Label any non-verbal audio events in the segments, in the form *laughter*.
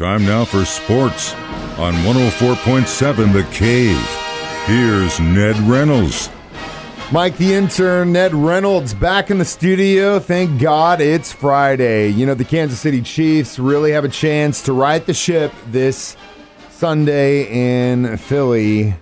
Time now for sports on 104.7 The Cave. Here's Ned Reynolds. Mike the intern, Ned Reynolds, back in the studio. Thank God it's Friday. You know, the Kansas City Chiefs really have a chance to right the ship this Sunday in Philly.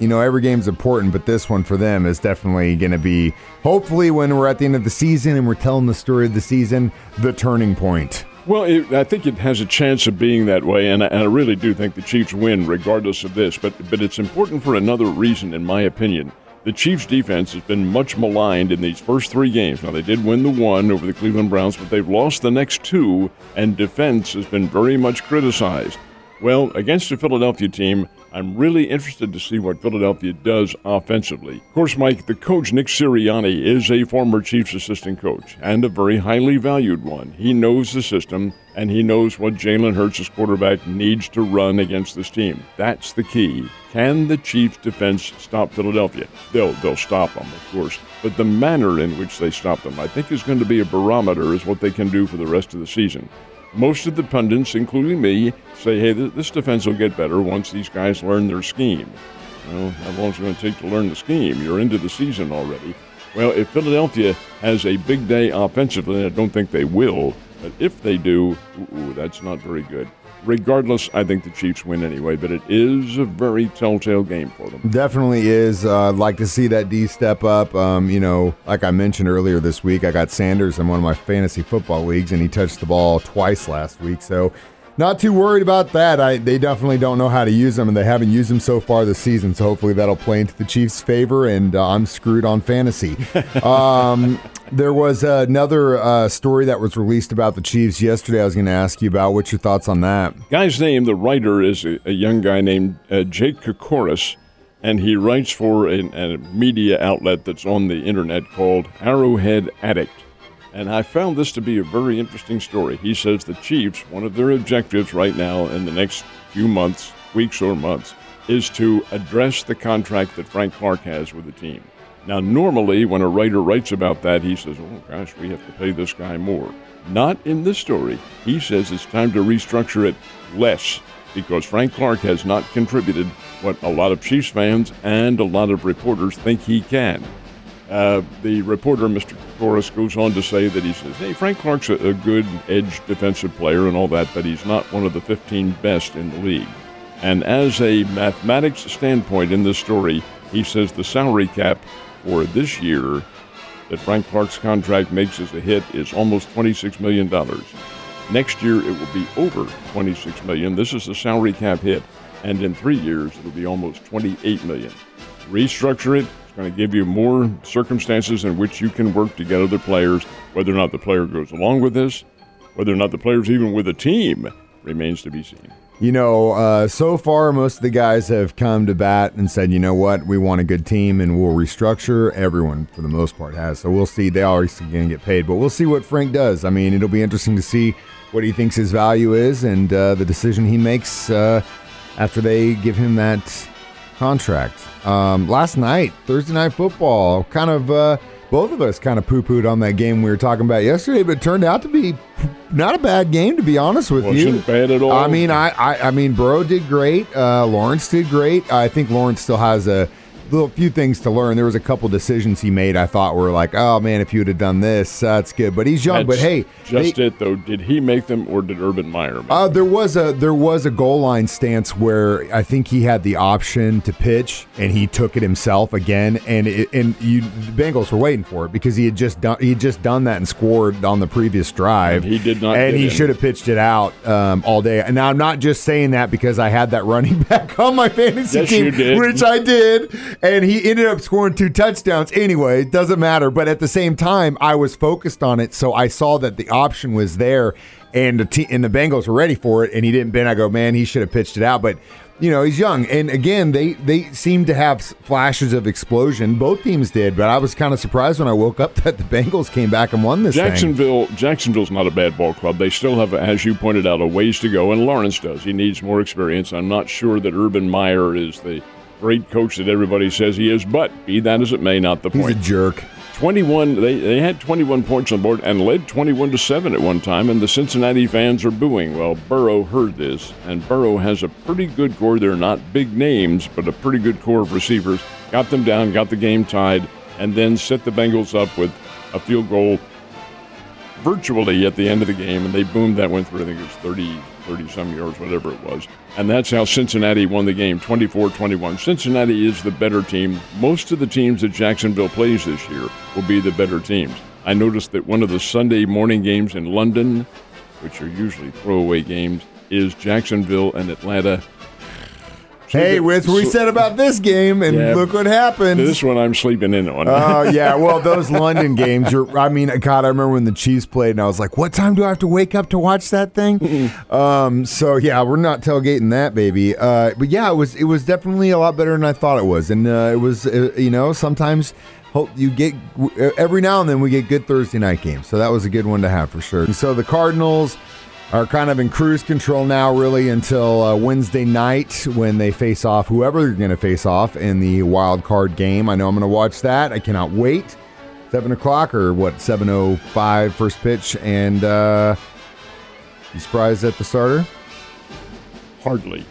You know, every game's important, but this one for them is definitely going to be, hopefully, when we're at the end of the season and we're telling the story of the season, the turning point. Well, it, I think it has a chance of being that way, and I, and I really do think the Chiefs win regardless of this. But but it's important for another reason, in my opinion. The Chiefs' defense has been much maligned in these first three games. Now, they did win the one over the Cleveland Browns, but they've lost the next two, and defense has been very much criticized. Well, against the Philadelphia team, I'm really interested to see what Philadelphia does offensively. Of course, Mike, the coach Nick Sirianni is a former Chiefs assistant coach and a very highly valued one. He knows the system and he knows what Jalen Hurts' quarterback needs to run against this team. That's the key. Can the Chiefs defense stop Philadelphia? They'll they'll stop them, of course, but the manner in which they stop them, I think, is going to be a barometer as what they can do for the rest of the season. Most of the pundits, including me, say, hey, this defense will get better once these guys learn their scheme. Well, how long is it going to take to learn the scheme? You're into the season already. Well, if Philadelphia has a big day offensively, I don't think they will, but if they do, ooh, that's not very good regardless, I think the Chiefs win anyway, but it is a very telltale game for them. Definitely is. Uh, I'd like to see that D step up. Um, you know, like I mentioned earlier this week, I got Sanders in one of my fantasy football leagues, and he touched the ball twice last week. So, not too worried about that. I, they definitely don't know how to use them, and they haven't used them so far this season. So hopefully that'll play into the Chiefs' favor, and uh, I'm screwed on fantasy. *laughs* um, there was another uh, story that was released about the Chiefs yesterday. I was going to ask you about. What's your thoughts on that? Guy's name, the writer, is a, a young guy named uh, Jake Koukouras, and he writes for a, a media outlet that's on the internet called Arrowhead Addict. And I found this to be a very interesting story. He says the Chiefs, one of their objectives right now in the next few months, weeks or months, is to address the contract that Frank Clark has with the team. Now, normally, when a writer writes about that, he says, oh gosh, we have to pay this guy more. Not in this story. He says it's time to restructure it less because Frank Clark has not contributed what a lot of Chiefs fans and a lot of reporters think he can. Uh, the reporter, Mr. Koukouras, goes on to say that he says, hey, Frank Clark's a, a good edge defensive player and all that, but he's not one of the 15 best in the league. And as a mathematics standpoint in this story, he says the salary cap for this year that Frank Clark's contract makes as a hit is almost $26 million. Next year, it will be over 26 million. This is a salary cap hit. And in three years, it'll be almost 28 million. Restructure it. Going to give you more circumstances in which you can work to get other players. Whether or not the player goes along with this, whether or not the player's even with a team, remains to be seen. You know, uh, so far, most of the guys have come to bat and said, you know what, we want a good team and we'll restructure. Everyone, for the most part, has. So we'll see. They are going to get paid, but we'll see what Frank does. I mean, it'll be interesting to see what he thinks his value is and uh, the decision he makes uh, after they give him that contract. Um, last night, Thursday Night Football, kind of uh, both of us kind of poo pooed on that game we were talking about yesterday, but it turned out to be not a bad game, to be honest with Wasn't you. bad at all. I mean, I, I, I mean, Burrow did great. Uh, Lawrence did great. I think Lawrence still has a little few things to learn. There was a couple decisions he made I thought were like, oh man, if you would have done this, that's good. But he's young. That's but hey, just they- it though. Did he make them, or did Urban Meyer? Make uh, them? there was a there was a goal line stance where I think he had the option to pitch and he took it himself again, and it, and you the Bengals were waiting for it because he had just done he had just done that and scored on the previous drive. And he did not and he should have pitched it out um, all day. And now I'm not just saying that because I had that *laughs* running back on my fantasy Yes, team, which I did, and he ended up scoring two touchdowns anyway. It doesn't matter. But at the same time, I was focused on it, so I saw that the option was there, and the te- and the Bengals were ready for it, and he didn't bend. I go, man, he should have pitched it out, but. You know he's young, and again, they they seem to have flashes of explosion. Both teams did, but I was kind of surprised when I woke up *laughs* that the Bengals came back and won this thing. Jacksonville, Jacksonville's not a bad ball club. They still have, as you pointed out, a ways to go, and Lawrence does. He needs more experience. I'm not sure that Urban Meyer is the great coach that everybody says he is, but be that as it may, not the He's a jerk. 21 they, they had 21 points on board and led 21 to 7 at one time and the cincinnati fans are booing. Well burrow heard this and burrow has a pretty good core. They're not big names but a pretty good core of receivers. Got them down got the game tied and then set the bengals up with a field goal virtually at the end of the game and they boomed that one through i think it was 30 30 some yards, whatever it was. And that's how Cincinnati won the game 24 21. Cincinnati is the better team. Most of the teams that Jacksonville plays this year will be the better teams. I noticed that one of the Sunday morning games in London, which are usually throwaway games, is Jacksonville and Atlanta hey, with what we said about this game, and yeah, look what happened. This one I'm sleeping in on. Oh uh, *laughs* yeah, well those London games. I mean, God, I remember when the Chiefs played, and I was like, "What time do I have to wake up to watch that thing?" *laughs* Um, so yeah, we're not tailgating that baby. Uh, but yeah, it was it was definitely a lot better than I thought it was, and uh, it was uh, you know sometimes hope you get every now and then we get good Thursday night games. So that was a good one to have for sure. And so the Cardinals are kind of in cruise control now, really, until uh, Wednesday night when they face off whoever they're going to face off in the wild card game. I know I'm going to watch that. I cannot wait. Seven o'clock or what? Seven oh five first pitch, and uh, you surprised at the starter? Hardly.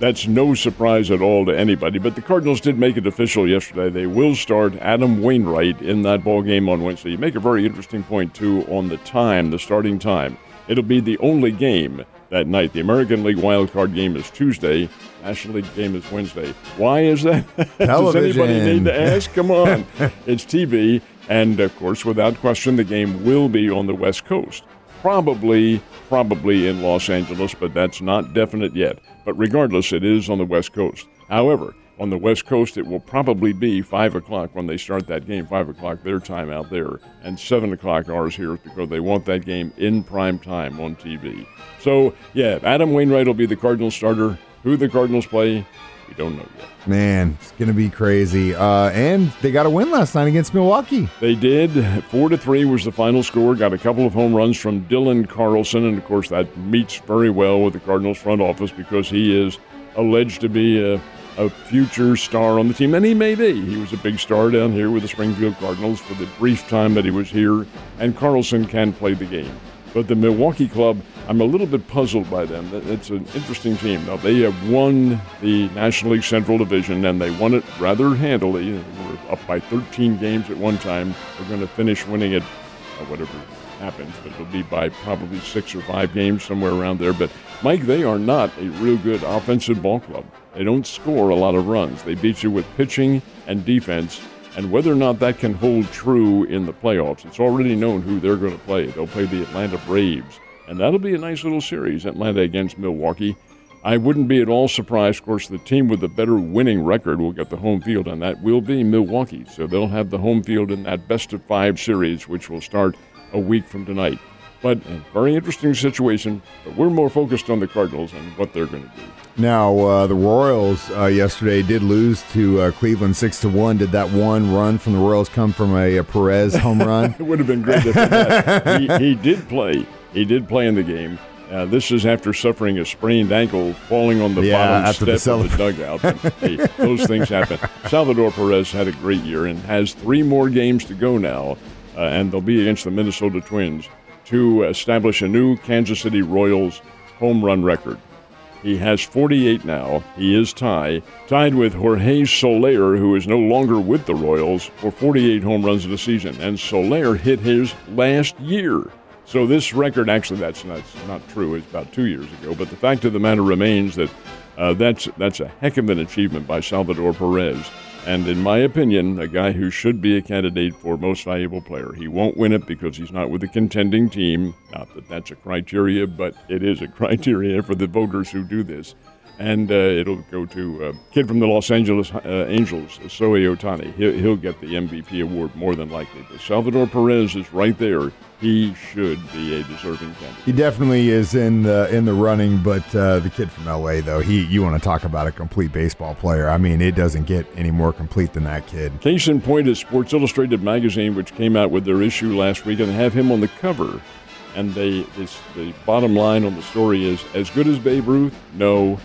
That's no surprise at all to anybody. But the Cardinals did make it official yesterday. They will start Adam Wainwright in that ball game on Wednesday. You make a very interesting point too on the time, the starting time. It'll be the only game that night. The American League Wild Card game is Tuesday. National League game is Wednesday. Why is that? *laughs* Does anybody need to ask? *laughs* Come on. it's TV. And of course, without question, the game will be on the West Coast. Probably, probably in Los Angeles, but that's not definite yet. But regardless, it is on the West Coast. However, on the West Coast, it will probably be 5 o'clock when they start that game, 5 o'clock their time out there, and 7 o'clock ours here because they want that game in prime time on TV. So, yeah, Adam Wainwright will be the Cardinals starter. Who the Cardinals play, we don't know yet. Man, it's going to be crazy. Uh, and they got a win last night against Milwaukee. They did. Four to three was the final score. Got a couple of home runs from Dylan Carlson, and of course that meets very well with the Cardinals front office because he is alleged to be a a future star on the team, and he may be. He was a big star down here with the Springfield Cardinals for the brief time that he was here, and Carlson can play the game. But the Milwaukee club, I'm a little bit puzzled by them. It's an interesting team. Now, they have won the National League Central Division, and they won it rather handily. They were up by 13 games at one time. They're going to finish winning it, uh, whatever happens, but it'll be by probably six or five games, somewhere around there. But, Mike, they are not a real good offensive ball club. They don't score a lot of runs. They beat you with pitching and defense. And whether or not that can hold true in the playoffs, it's already known who they're going to play. They'll play the Atlanta Braves. And that'll be a nice little series, Atlanta against Milwaukee. I wouldn't be at all surprised. Of course, the team with the better winning record will get the home field, and that will be Milwaukee. So they'll have the home field in that best of five series, which will start a week from tonight. But a very interesting situation. But we're more focused on the Cardinals and what they're going to do. Now, uh, the Royals uh, yesterday did lose to uh, Cleveland six to one. Did that one run from the Royals come from a, a Perez home run? *laughs* it would have been great if he, he, did play. He did play in the game. Uh, this is after suffering a sprained ankle, falling on the yeah, bottom step the of the dugout. hey, those things happen. *laughs* Salvador Perez had a great year and has three more games to go now, uh, and they'll be against the Minnesota Twins to establish a new Kansas City Royals home run record. He has 48 now. He is tied, tied with Jorge Soler, who is no longer with the Royals, for 48 home runs in a season. And Soler hit his last year. So this record, actually, that's not, not true. It's about two years ago. But the fact of the matter remains that uh, that's that's a heck of an achievement by Salvador Perez. And in my opinion, a guy who should be a candidate for most valuable player. He won't win it because he's not with a contending team. Not that that's a criteria, but it is a *laughs* criteria for the voters who do this. And uh, it'll go to a kid from the Los Angeles uh, Angels, Shohei Ohtani. He'll, he'll get the MVP award more than likely. But Salvador Perez is right there he should be a deserving candidate. He definitely is in the in the running, but uh, the kid from LA though, he you want to talk about a complete baseball player. I mean, it doesn't get any more complete than that kid. Case in point is Sports Illustrated magazine, which came out with their issue last week, and have him on the cover. And they this, the bottom line on the story is as good as Babe Ruth, no.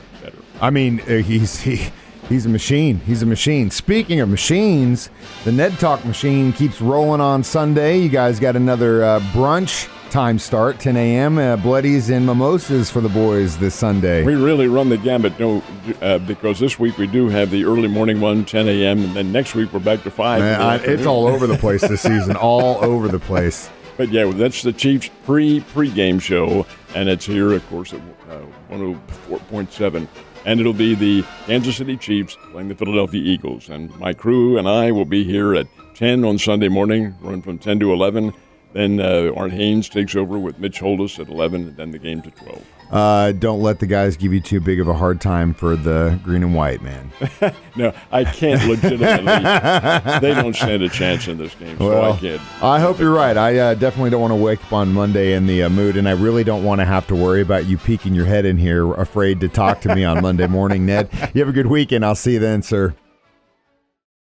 I mean, uh, he's he He's a machine. He's a machine. Speaking of machines, the Ned Talk machine keeps rolling on Sunday. You guys got another uh, brunch time start, 10 a.m. Uh, bloodies and mimosas for the boys this Sunday. We really run the gambit, no, uh, because this week we do have the early morning one, 10 a.m., and then next week we're back to 5. Man, I, it's all over the place this season, all over the place. But yeah, that's the Chiefs pre pre-game show, and it's here, of course, at uh, 104.7. And it'll be the Kansas City Chiefs playing the Philadelphia Eagles. And my crew and I will be here at 10 on Sunday morning, run from 10 to 11. Then uh, Art Hains takes over with Mitch Holthus at 11, and then the game to 12. Uh, don't let the guys give you too big of a hard time for the green and white, man. *laughs* no, I can't legitimately. they don't stand a chance in this game, so well, I can't. I hope you're right. I uh, definitely don't want to wake up on Monday in the uh, mood, and I really don't want to have to worry about you peeking your head in here, afraid to talk to me on Monday morning, Ned. You have a good weekend. I'll see you then, sir.